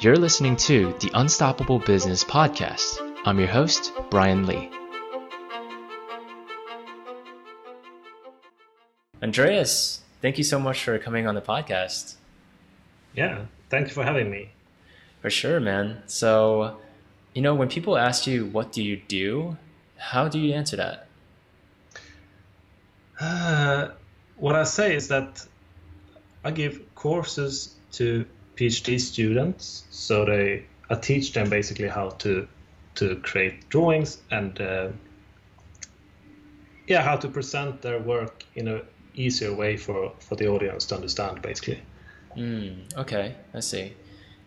You're listening to the Unstoppable Business Podcast. I'm your host, Brian Lee. Andreas, thank you so much for coming on the podcast. Yeah, thank you for having me. For sure, man. So, you know, when people ask you, what do you do? How do you answer that? Uh, what I say is that I give courses to PhD students. So they, I teach them basically how to to create drawings and uh, yeah, how to present their work in a easier way for for the audience to understand, basically. Mm, okay, I see.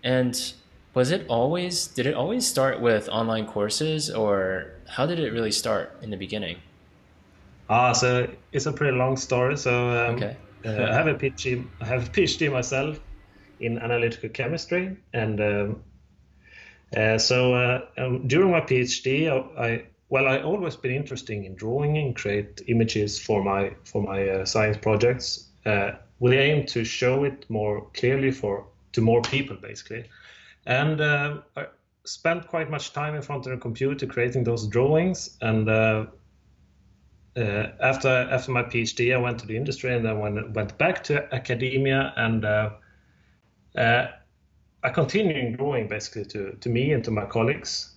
And was it always? Did it always start with online courses, or how did it really start in the beginning? Ah, so it's a pretty long story. So um, okay. uh, I have a PhD. I have a PhD myself in analytical chemistry. And um, uh, so uh, um, during my PhD, I, I, well, I always been interested in drawing and create images for my for my uh, science projects uh, with the aim to show it more clearly for to more people, basically. And uh, I spent quite much time in front of the computer creating those drawings. And uh, after after my PhD, I went to the industry and then went went back to academia and uh, I continued drawing basically to, to me and to my colleagues.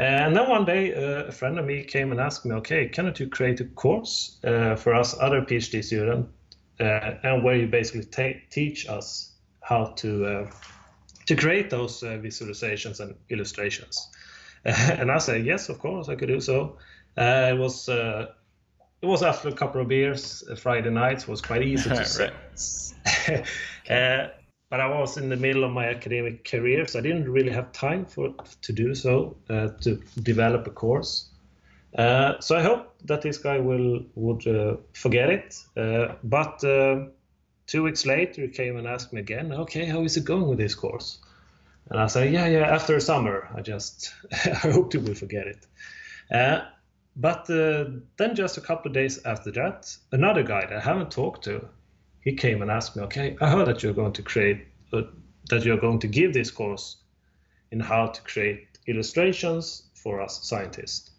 And then one day, uh, a friend of me came and asked me, okay, cannot you create a course uh, for us other PhD students, uh, and where you basically teach us how to uh, to create those uh, visualizations and illustrations? and I said, yes, of course, I could do so. it was it was after a couple of beers, Friday nights was quite easy to say. but I was in the middle of my academic career, so I didn't really have time for to do so uh, to develop a course. Uh, so I hope that this guy will would uh, forget it. Uh, but uh, two weeks later, he came and asked me again, "Okay, how is it going with this course?" And I said, "Yeah, yeah. After summer, I just I hope he will forget it." Uh, but then, just a couple of days after that, another guy that I haven't talked to he came and asked me, okay, I heard that you're going to create, uh, that you're going to give this course in how to create illustrations for us scientists.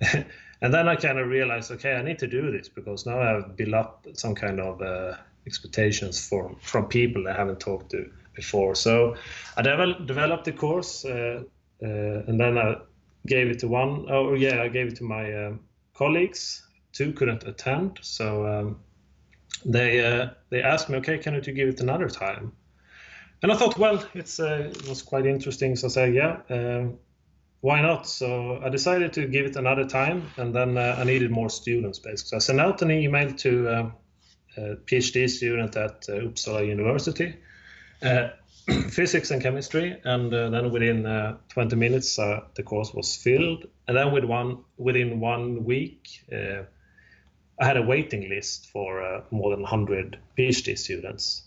and then I kind of realized, okay, I need to do this because now I've built up some kind of uh, expectations from from people I haven't talked to before. So I devel- developed the course, uh, uh, and then I gave it to one. Oh yeah, I gave it to my um, colleagues. Two couldn't attend, so um, they uh, they asked me, okay, can you give it another time? And I thought, well, it's uh, it was quite interesting, so I said, yeah, uh, why not? So I decided to give it another time, and then uh, I needed more students, basically. So I sent out an email to uh, a PhD student at uh, Uppsala University, physics and chemistry, and then within 20 minutes the course was filled, and then with one within one week I had a waiting list for uh, more than 100 PhD students.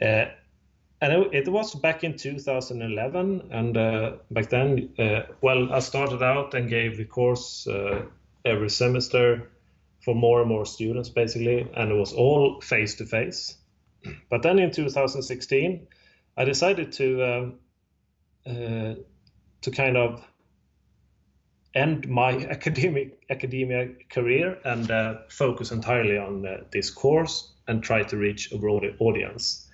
Uh, and it, it, was back in 2011. And uh, back then, uh, well, I started out and gave the course uh, every semester for more and more students, basically. And it was all face to face. But then in 2016, I decided to um, uh, to kind of end my academic academia career and uh, focus entirely on uh, this course and try to reach a broader audience.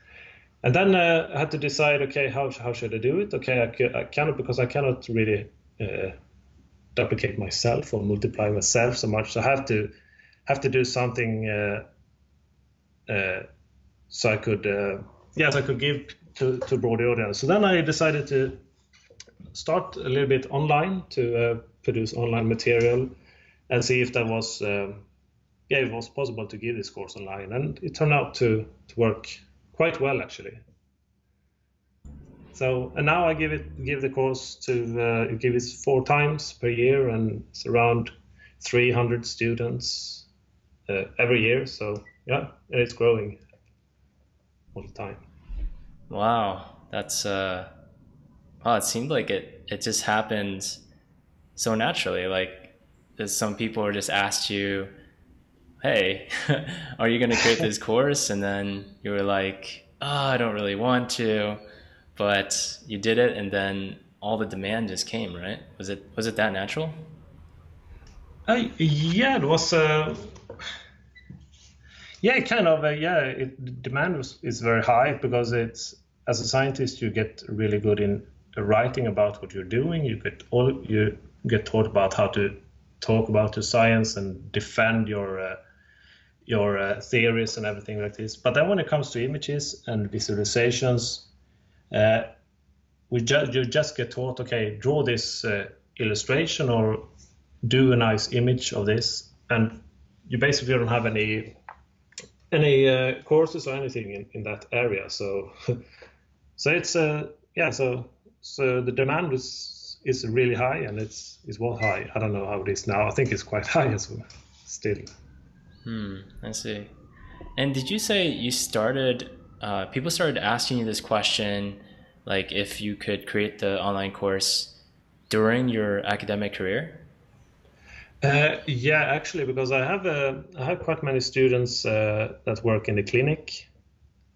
And then uh, I had to decide, okay, how, how should I do it? Okay, I, I cannot because I cannot really uh, duplicate myself or multiply myself so much. So I have to have to do something uh, uh, so I could yes I could give to to broader audience. So then I decided to start a little bit online to produce online material and see if that was uh, yeah it was possible to give this course online. And it turned out to, to work quite well actually. So and now i give it give the course to uh, give it four times per year and it's around 300 students uh, every year. So yeah it's growing all the time. Wow that's uh wow it seemed like it it just happened so naturally. Like, some people are just asked you, "Hey, are you going to create this course?" And then you were like, "Oh, I don't really want to." but you did it, and then all the demand just came, right? Was it was it that natural? Uh, yeah, it was. Uh, yeah, it kind of. Uh, yeah, it, demand was, is very high because it's as a scientist you get really good in writing about what you're doing. You get all you get taught about how to talk about your science and defend your uh, your uh, theories and everything like this. But then when it comes to images and visualizations, uh, we ju- you just get taught, okay, draw this uh, illustration or do a nice image of this, and you basically don't have any any uh, courses or anything in, in that area. So so it's uh, yeah, so so the demand is is really high, and it's is what high. I don't know how it is now. I think it's quite high as well, still. Hmm, I see. And did you say you started? Uh, people started asking you this question, like if you could create the online course during your academic career. Uh, yeah, actually, because I have uh, I have quite many students uh, that work in the clinic,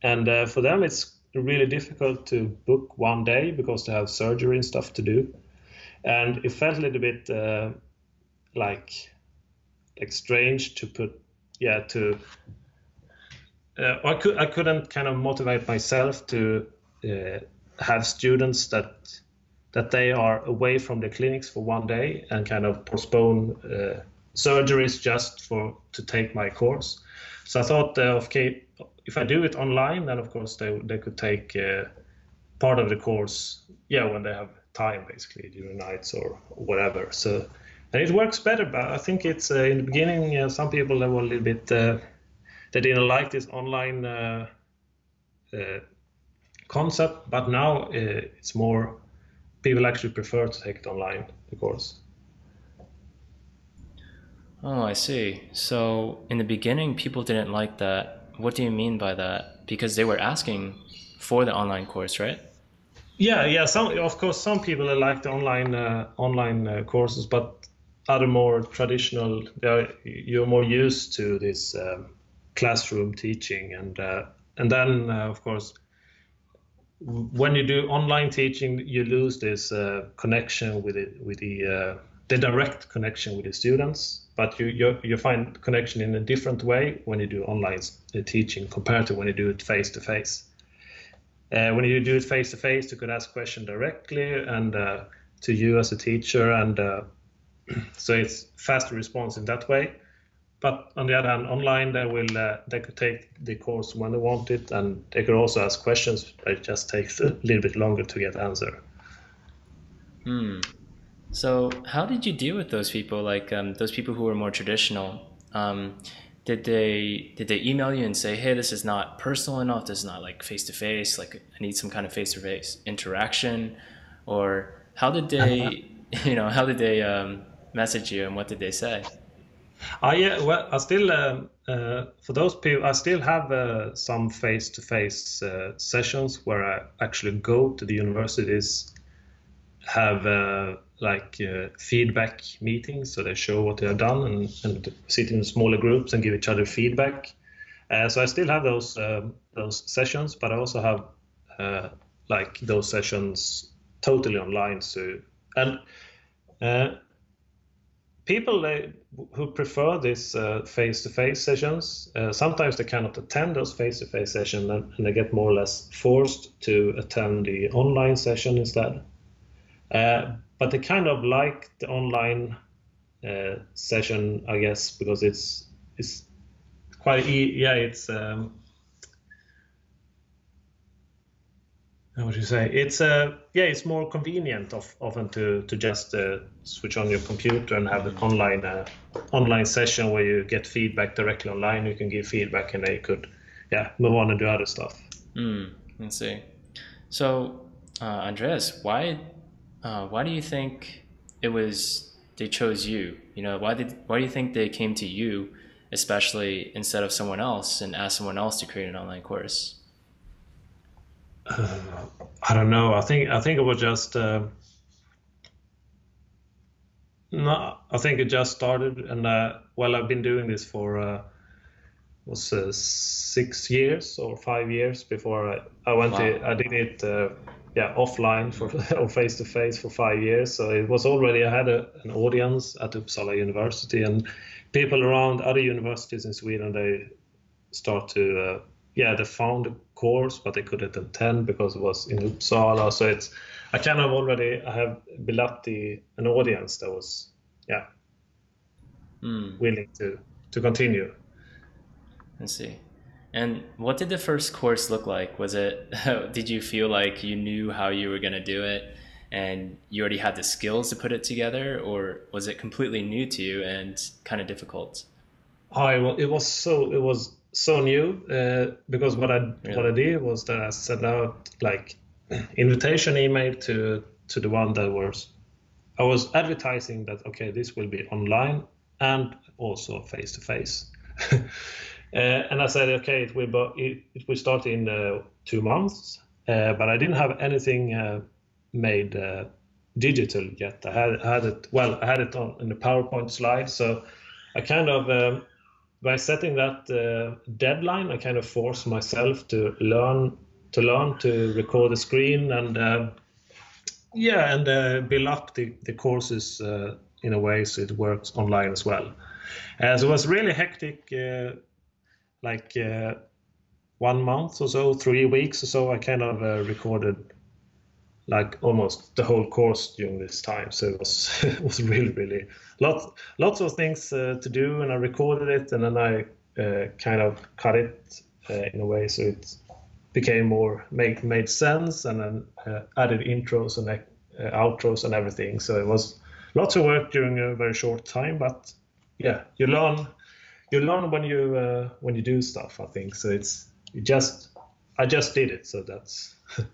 and uh, for them it's really difficult to book one day because they have surgery and stuff to do, and it felt a little bit uh, like like strange to put yeah to uh, I could I couldn't kind of motivate myself to uh, have students that that they are away from the clinics for one day and kind of postpone uh, surgeries just for to take my course. So I thought, uh, okay, if I do it online, then of course they they could take uh, part of the course, yeah, when they have time, basically during nights or whatever. So and it works better. But I think it's uh, in the beginning, some people they were a little bit uh, they didn't like this online concept, but now uh, it's more people actually prefer to take it online, the course. Oh, I see. So in the beginning, people didn't like that. What do you mean by that? Because they were asking for the online course, right? Yeah, yeah. Some, of course, some people like the online uh, online uh, courses, but other more traditional, are, you're more used to this um, classroom teaching, and uh, and then uh, of course, when you do online teaching, you lose this uh, connection with it with the uh, the direct connection with the students. But you, you you find connection in a different way when you do online teaching compared to when you do it face to face. When you do it face to face, you could ask questions directly and to you as a teacher and so it's faster response in that way. But on the other hand, online they will uh, they could take the course when they want it, and they could also ask questions. But it just takes a little bit longer to get answer. Hmm. So how did you deal with those people? Like um, those people who were more traditional. Um, did they did they email you and say, "Hey, this is not personal enough. This is not like face to face. Like I need some kind of face to face interaction," or how did they, you know, how did they um, message you, and what did they say? Uh, yeah, well, I still, um, uh, for those people, I still have uh, some face to face sessions where I actually go to the universities, have uh, like uh, feedback meetings, so they show what they have done and, and sit in smaller groups and give each other feedback. Uh, so I still have those um, those sessions, but I also have like those sessions totally online. So and people they, who prefer these uh, face-to-face sessions, uh, sometimes they cannot attend those face-to-face sessions and, and, they get more or less forced to attend the online session instead. Uh, but they kind of like the online uh, session, I guess, because it's it's quite e- yeah, it's um, how would you say? It's uh yeah it's more convenient of, often to to just uh, switch on your computer and have an online uh, online session where you get feedback directly online. You can give feedback and they could yeah move on and do other stuff. Mm, let's see. So uh, andreas why uh, why do you think it was they chose you you know why did why do you think they came to you especially instead of someone else and asked someone else to create an online course uh, I don't know. I think I think it was just uh, no. I think it just started, and uh, well, I've been doing this for uh, was uh, six years or five years before I, I went. Wow. To, I did it, uh, yeah, offline for or face to face for five years. So it was already I had a, an audience at Uppsala University, and people around other universities in Sweden they start to uh, yeah they found a course but they couldn't attend because it was in Uppsala. So it's I kind of already I have built the an audience that was yeah mm. willing to to continue. I see. And what did the first course look like? Was it, did you feel like you knew how you were going to do it and you already had the skills to put it together, or was it completely new to you and kind of difficult? Oh, well, it was so, it was so new uh, because what I, really? what I did was that I sent out like invitation email to, to the one that was, I was advertising that, okay, this will be online and also face to face. Uh, and I said, okay, it will, it, will start in uh, two months, uh, but I didn't have anything made digital yet. I had, had it, well, I had it on in the PowerPoint slide. So I kind of, um, by setting that uh, deadline, I kind of forced myself to learn to learn to record the screen and uh, yeah, and uh, build up the, the courses in a way so it works online as well. so it was really hectic like uh, one month or so, three weeks or so, I kind of uh, recorded like almost the whole course during this time. So it was it was really really lots lots of things uh, to do, and I recorded it, and then I uh, kind of cut it uh, in a way so it became more make made sense, and then uh, added intros and outros and everything. So it was lots of work during a very short time, but yeah, you learn you learn when you uh, when you do stuff. I think so. It's you just I just did it, so that's.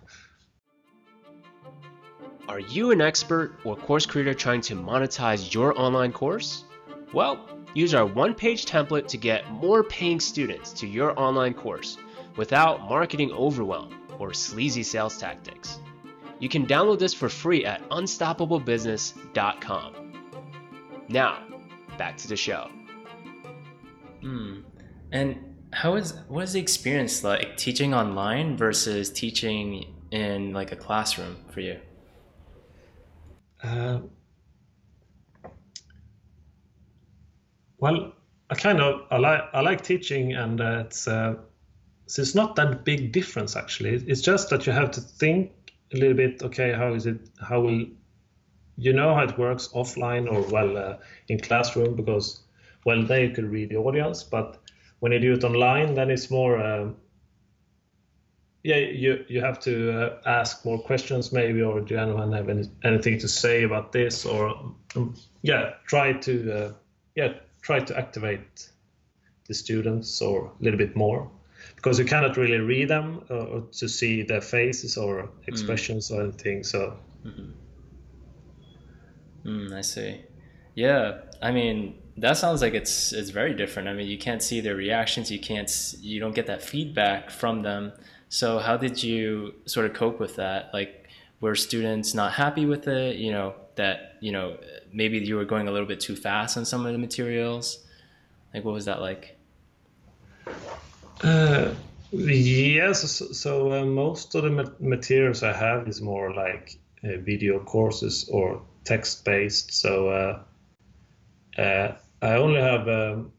Are you an expert or course creator trying to monetize your online course? Well, use our one-page template to get more paying students to your online course without marketing overwhelm or sleazy sales tactics. You can download this for free at unstoppablebusiness.com. Now, back to the show. Hmm. And how is what is the experience like teaching online versus teaching in like a classroom for you? Uh, well, I kind of I like I like teaching, and uh, it's uh, so it's not that big difference actually. It's just that you have to think a little bit. Okay, how is it? How will you know how it works offline or well uh, in classroom because well, there you could read the audience, but when you do it online, then it's more. Um, yeah, you you have to uh, ask more questions maybe, or do anyone have any, anything to say about this, or um, yeah, try to uh, yeah try to activate the students or a little bit more because you cannot really read them uh, or to see their faces or expressions mm. or anything. So. Mm-hmm. Mm, I see. Yeah, I mean, that sounds like it's it's very different. I mean, you can't see their reactions. You can't you don't get that feedback from them. So how did you sort of cope with that? Like, were students not happy with it? You know that you know maybe you were going a little bit too fast on some of the materials. Like, what was that like? Uh, yes. So, uh, most of the materials I have is more like uh, video courses or text based. So uh, I only have, um,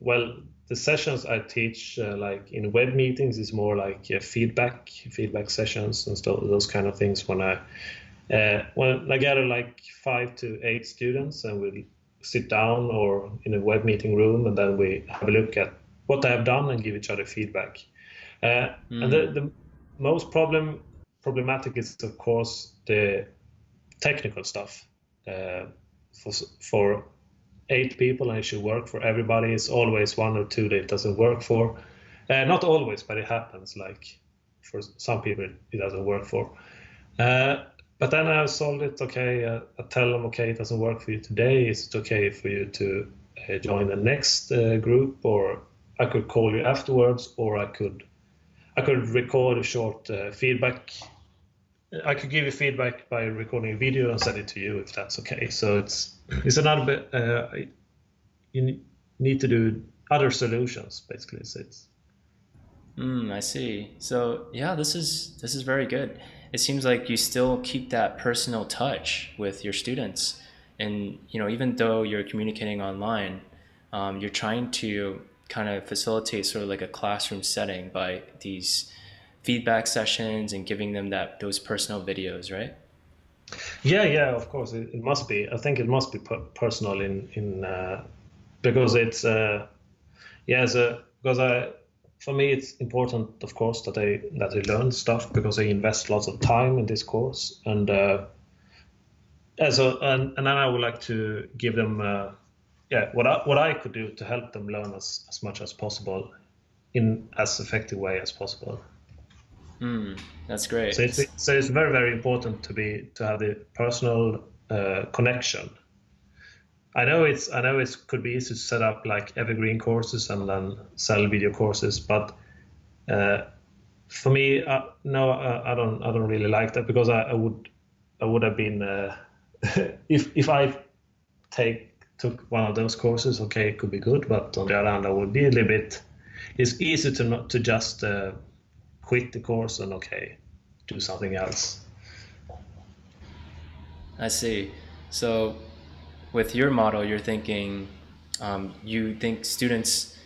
well, the sessions I teach, uh, like in web meetings, is more like uh, feedback, feedback sessions and st- those kind of things. When I uh, when I gather like five to eight students, and we sit down or in a web meeting room, and then we have a look at what they have done and give each other feedback. Uh, mm. And the, the most problem problematic is of course the technical stuff. Uh, for, for eight people and it should work for everybody. It's always one or two that it doesn't work for. Uh, not always, but it happens. Like for some people, it doesn't work for. Uh, but then I solved it. Okay, uh, I tell them, okay, it doesn't work for you today. Is it okay for you to uh, join the next uh, group, or I could call you afterwards, or I could, I could record a short uh, feedback. I could give you feedback by recording a video and send it to you if that's okay. So it's it's another. Uh, you need to do other solutions basically. So it's Mm, I see. So yeah, this is this is very good. It seems like you still keep that personal touch with your students, and you know even though you're communicating online, um, you're trying to kind of facilitate sort of like a classroom setting by these feedback sessions and giving them that those personal videos, right? Yeah, yeah, of course it, it must be. I think it must be per- personal in in uh, because it's uh, yeah, so because I for me it's important of course that I that I learn stuff because I invest lots of time in this course and uh, as a, and, and then I would like to give them uh, yeah what I, what I could do to help them learn as, as much as possible in as effective way as possible. Mm, that's great. So it's, so it's very very important to be to have the personal uh, connection I know it's I know it could be easy to set up like evergreen courses and then sell video courses, but uh, for me, uh, no, uh, I don't I don't really like that because I, I would I would have been uh, if if I take took one of those courses, okay, it could be good, but on the other hand, I would be a little bit. It's easy to not to just uh, quit the course and okay, do something else. I see. So with your model, you're thinking um, you think students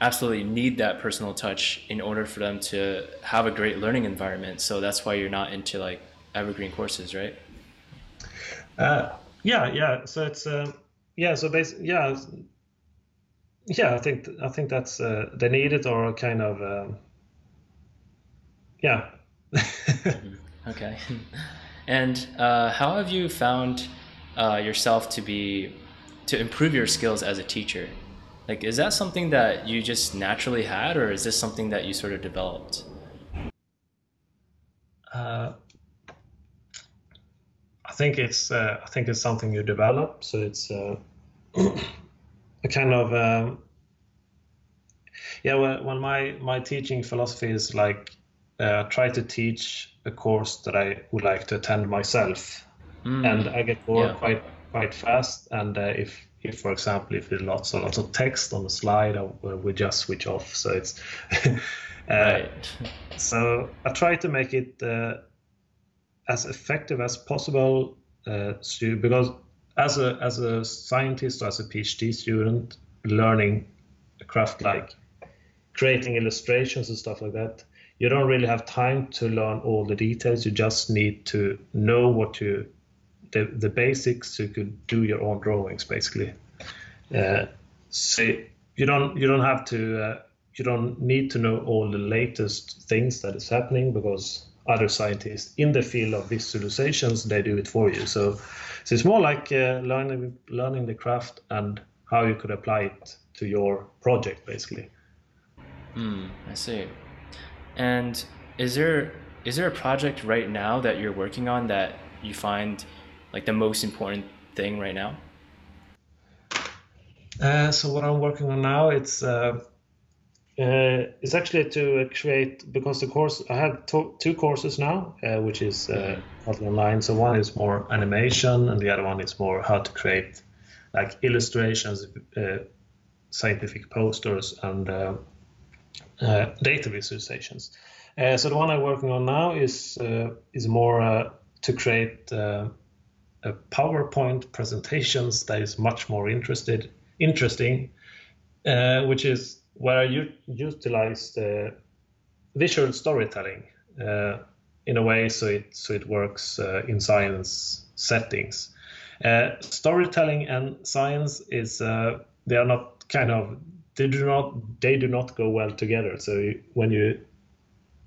absolutely need that personal touch in order for them to have a great learning environment. So that's why you're not into like evergreen courses, right? Uh, yeah, yeah. So it's uh, yeah. So basically, yeah, yeah. I think I think that's uh, they need it or kind of um, yeah. okay. And uh, how have you found uh, yourself to be to improve your skills as a teacher? Like, is that something that you just naturally had, or is this something that you sort of developed? Uh, I think it's uh, I think it's something you develop. So it's uh, a kind of um, yeah. When, when my my teaching philosophy is like uh, try to teach a course that I would like to attend myself mm. and I get bored yeah. quite quite fast. And uh, if if for example if there's lots and lots of text on the slide, I, we just switch off. So it's uh, right. so I try to make it uh, as effective as possible. Uh, to, because as a as a scientist or as a PhD student, learning a craft like creating illustrations and stuff like that, you don't really have time to learn all the details. You just need to know what you the, the basics So you could do your own drawings basically uh, so you don't you don't have to uh, you don't need to know all the latest things that is happening because other scientists in the field of visualizations they do it for you so so it's more like uh, learning learning the craft and how you could apply it to your project basically Hmm. i see and is there is there a project right now that you're working on that you find like the most important thing right now? Uh, so what I'm working on now, it's uh, uh, it's actually to create because the course I have to, two courses now, uh, which is uh, online. So one is more animation, and the other one is more how to create like illustrations, uh, scientific posters, and data visualizations. so the one I'm working on now is is more to create a PowerPoint presentations that is much more interested interesting, uh, which is where you utilize the visual storytelling uh, in a way so it so it works uh, in science settings. Uh, storytelling and science is uh, they are not kind of they do not they do not go well together. So when you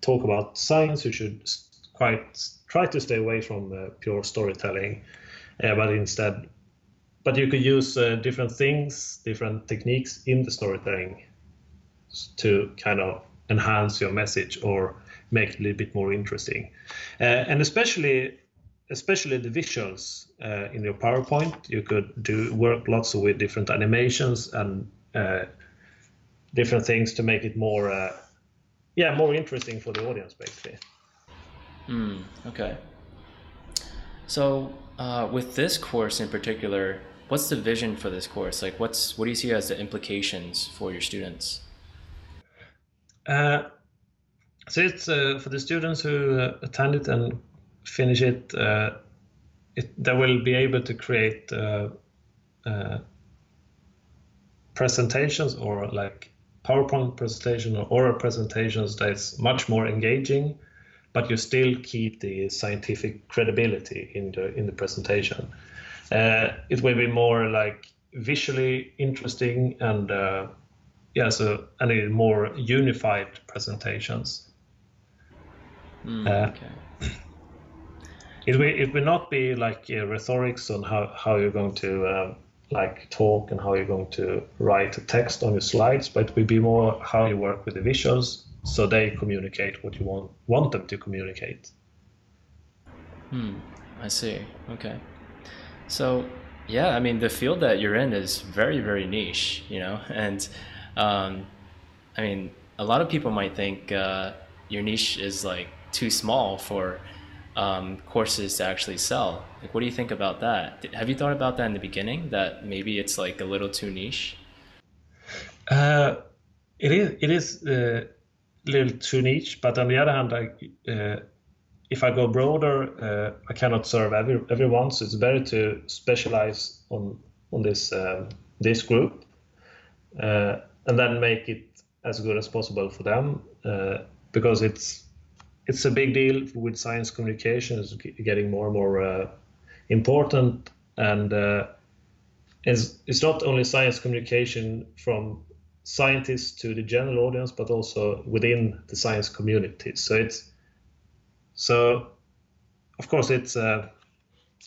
talk about science, you should quite try to stay away from uh, pure storytelling uh, but instead, but you could use uh, different things, different techniques in the storytelling to kind of enhance your message or make it a little bit more interesting. Uh, and especially, especially the visuals uh, in your PowerPoint, you could do work lots with different animations and uh, different things to make it more, uh, yeah, more interesting for the audience, basically. Mm, okay. So uh, with this course in particular, what's the vision for this course? Like, what's what do you see as the implications for your students? Uh, so it's uh, for the students who uh, attend it and finish it, uh, it. They will be able to create uh, uh, presentations or like PowerPoint presentation or oral presentations that's much more engaging, but you still keep the scientific credibility in the in the presentation. Uh, it will be more like visually interesting and uh, yeah, so any more unified presentations. Mm, Uh, okay. It will it will not be like uh, rhetorics on how how you're going to um, like talk and how you're going to write a text on your slides, but it will be more how you work with the visuals so they communicate what you want want them to communicate. Hmm. I see. Okay. So, yeah, I mean, the field that you're in is very, very niche, you know, and um, I mean, a lot of people might think uh, your niche is like too small for um, courses to actually sell. Like, what do you think about that? Have you thought about that in the beginning? That maybe it's like a little too niche? Uh, it is it is uh, a little too niche, but on the other hand, uh, if I go broader, uh, I cannot serve every, everyone. So it's better to specialize on on this um, this group, uh, and then make it as good as possible for them, uh, because it's it's a big deal with science communication. It's getting more and more uh, important, and uh, it's, it's not only science communication from scientists to the general audience, but also within the science community. So it's so, of course, it's uh,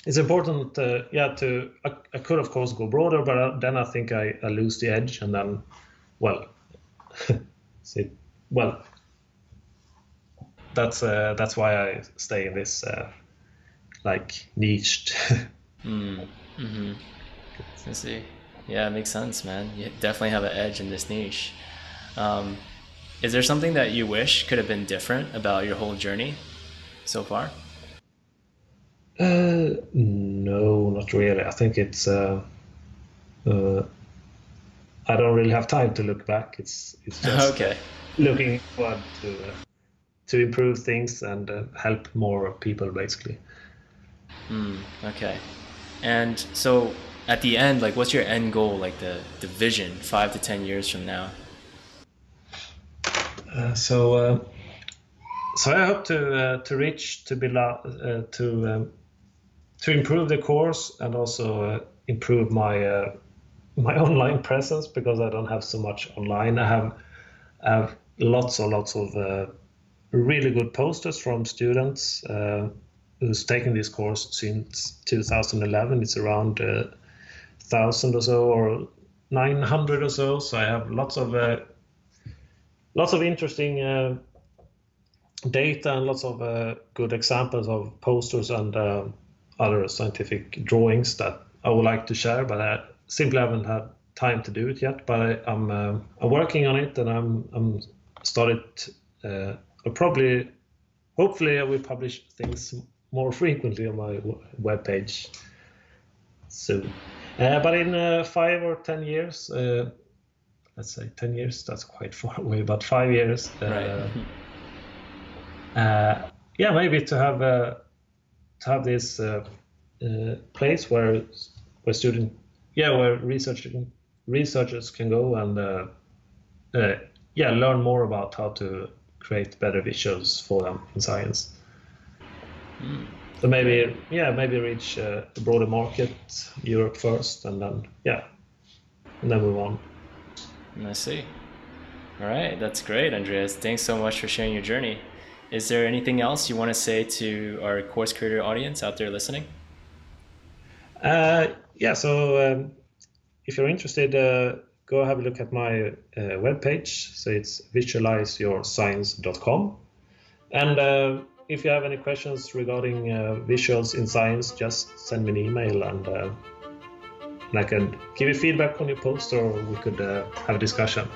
it's important. Uh, yeah, to I, I could of course go broader, but uh, then I think I, I lose the edge, and then, well, see, well, that's uh, that's why I stay in this uh, like niched. Mm. Mm-hmm. I see. Yeah, it makes sense, man. You definitely have an edge in this niche. Um, is there something that you wish could have been different about your whole journey so far? Uh, no, not really. I think it's. Uh, uh, I don't really have time to look back. It's it's just okay. looking forward to uh, to improve things and uh, help more people, basically. Mm, okay. And so at the end, like, what's your end goal? Like the the vision, five to ten years from now. Uh, so uh, so I hope to uh, to reach to be la- uh, to um, to improve the course and also uh, improve my uh, my online presence because I don't have so much online. I have I have lots and lots of uh, really good posters from students uh, who's taken this course since 2011. It's around uh, thousand or so or 900 or so. So I have lots of uh, lots of interesting uh, data and lots of uh, good examples of posters and uh, other scientific drawings that I would like to share, but I simply haven't had time to do it yet. But I, I'm uh, I'm working on it, and I'm I'm started. I'll probably, hopefully, I will publish things more frequently on my webpage soon. Uh, but in uh, five or ten years, uh, let's say 10 years that's quite far away but five years uh, Right. uh, yeah maybe to have uh, to have this uh, uh, place where where student yeah where researching researchers can go and uh, uh, yeah learn more about how to create better visuals for them in science Mm. so maybe yeah maybe reach uh, a broader market europe first and then yeah and then move on I see. All right, that's great, Andreas. Thanks so much for sharing your journey. Is there anything else you want to say to our course creator audience out there listening? Uh, yeah, so um, if you're interested, uh, go have a look at my uh, webpage. So it's visualizeyourscience.com. And uh, if you have any questions regarding uh, visuals in science, just send me an email and, uh, and I can give you feedback on your post or we could uh, have a discussion.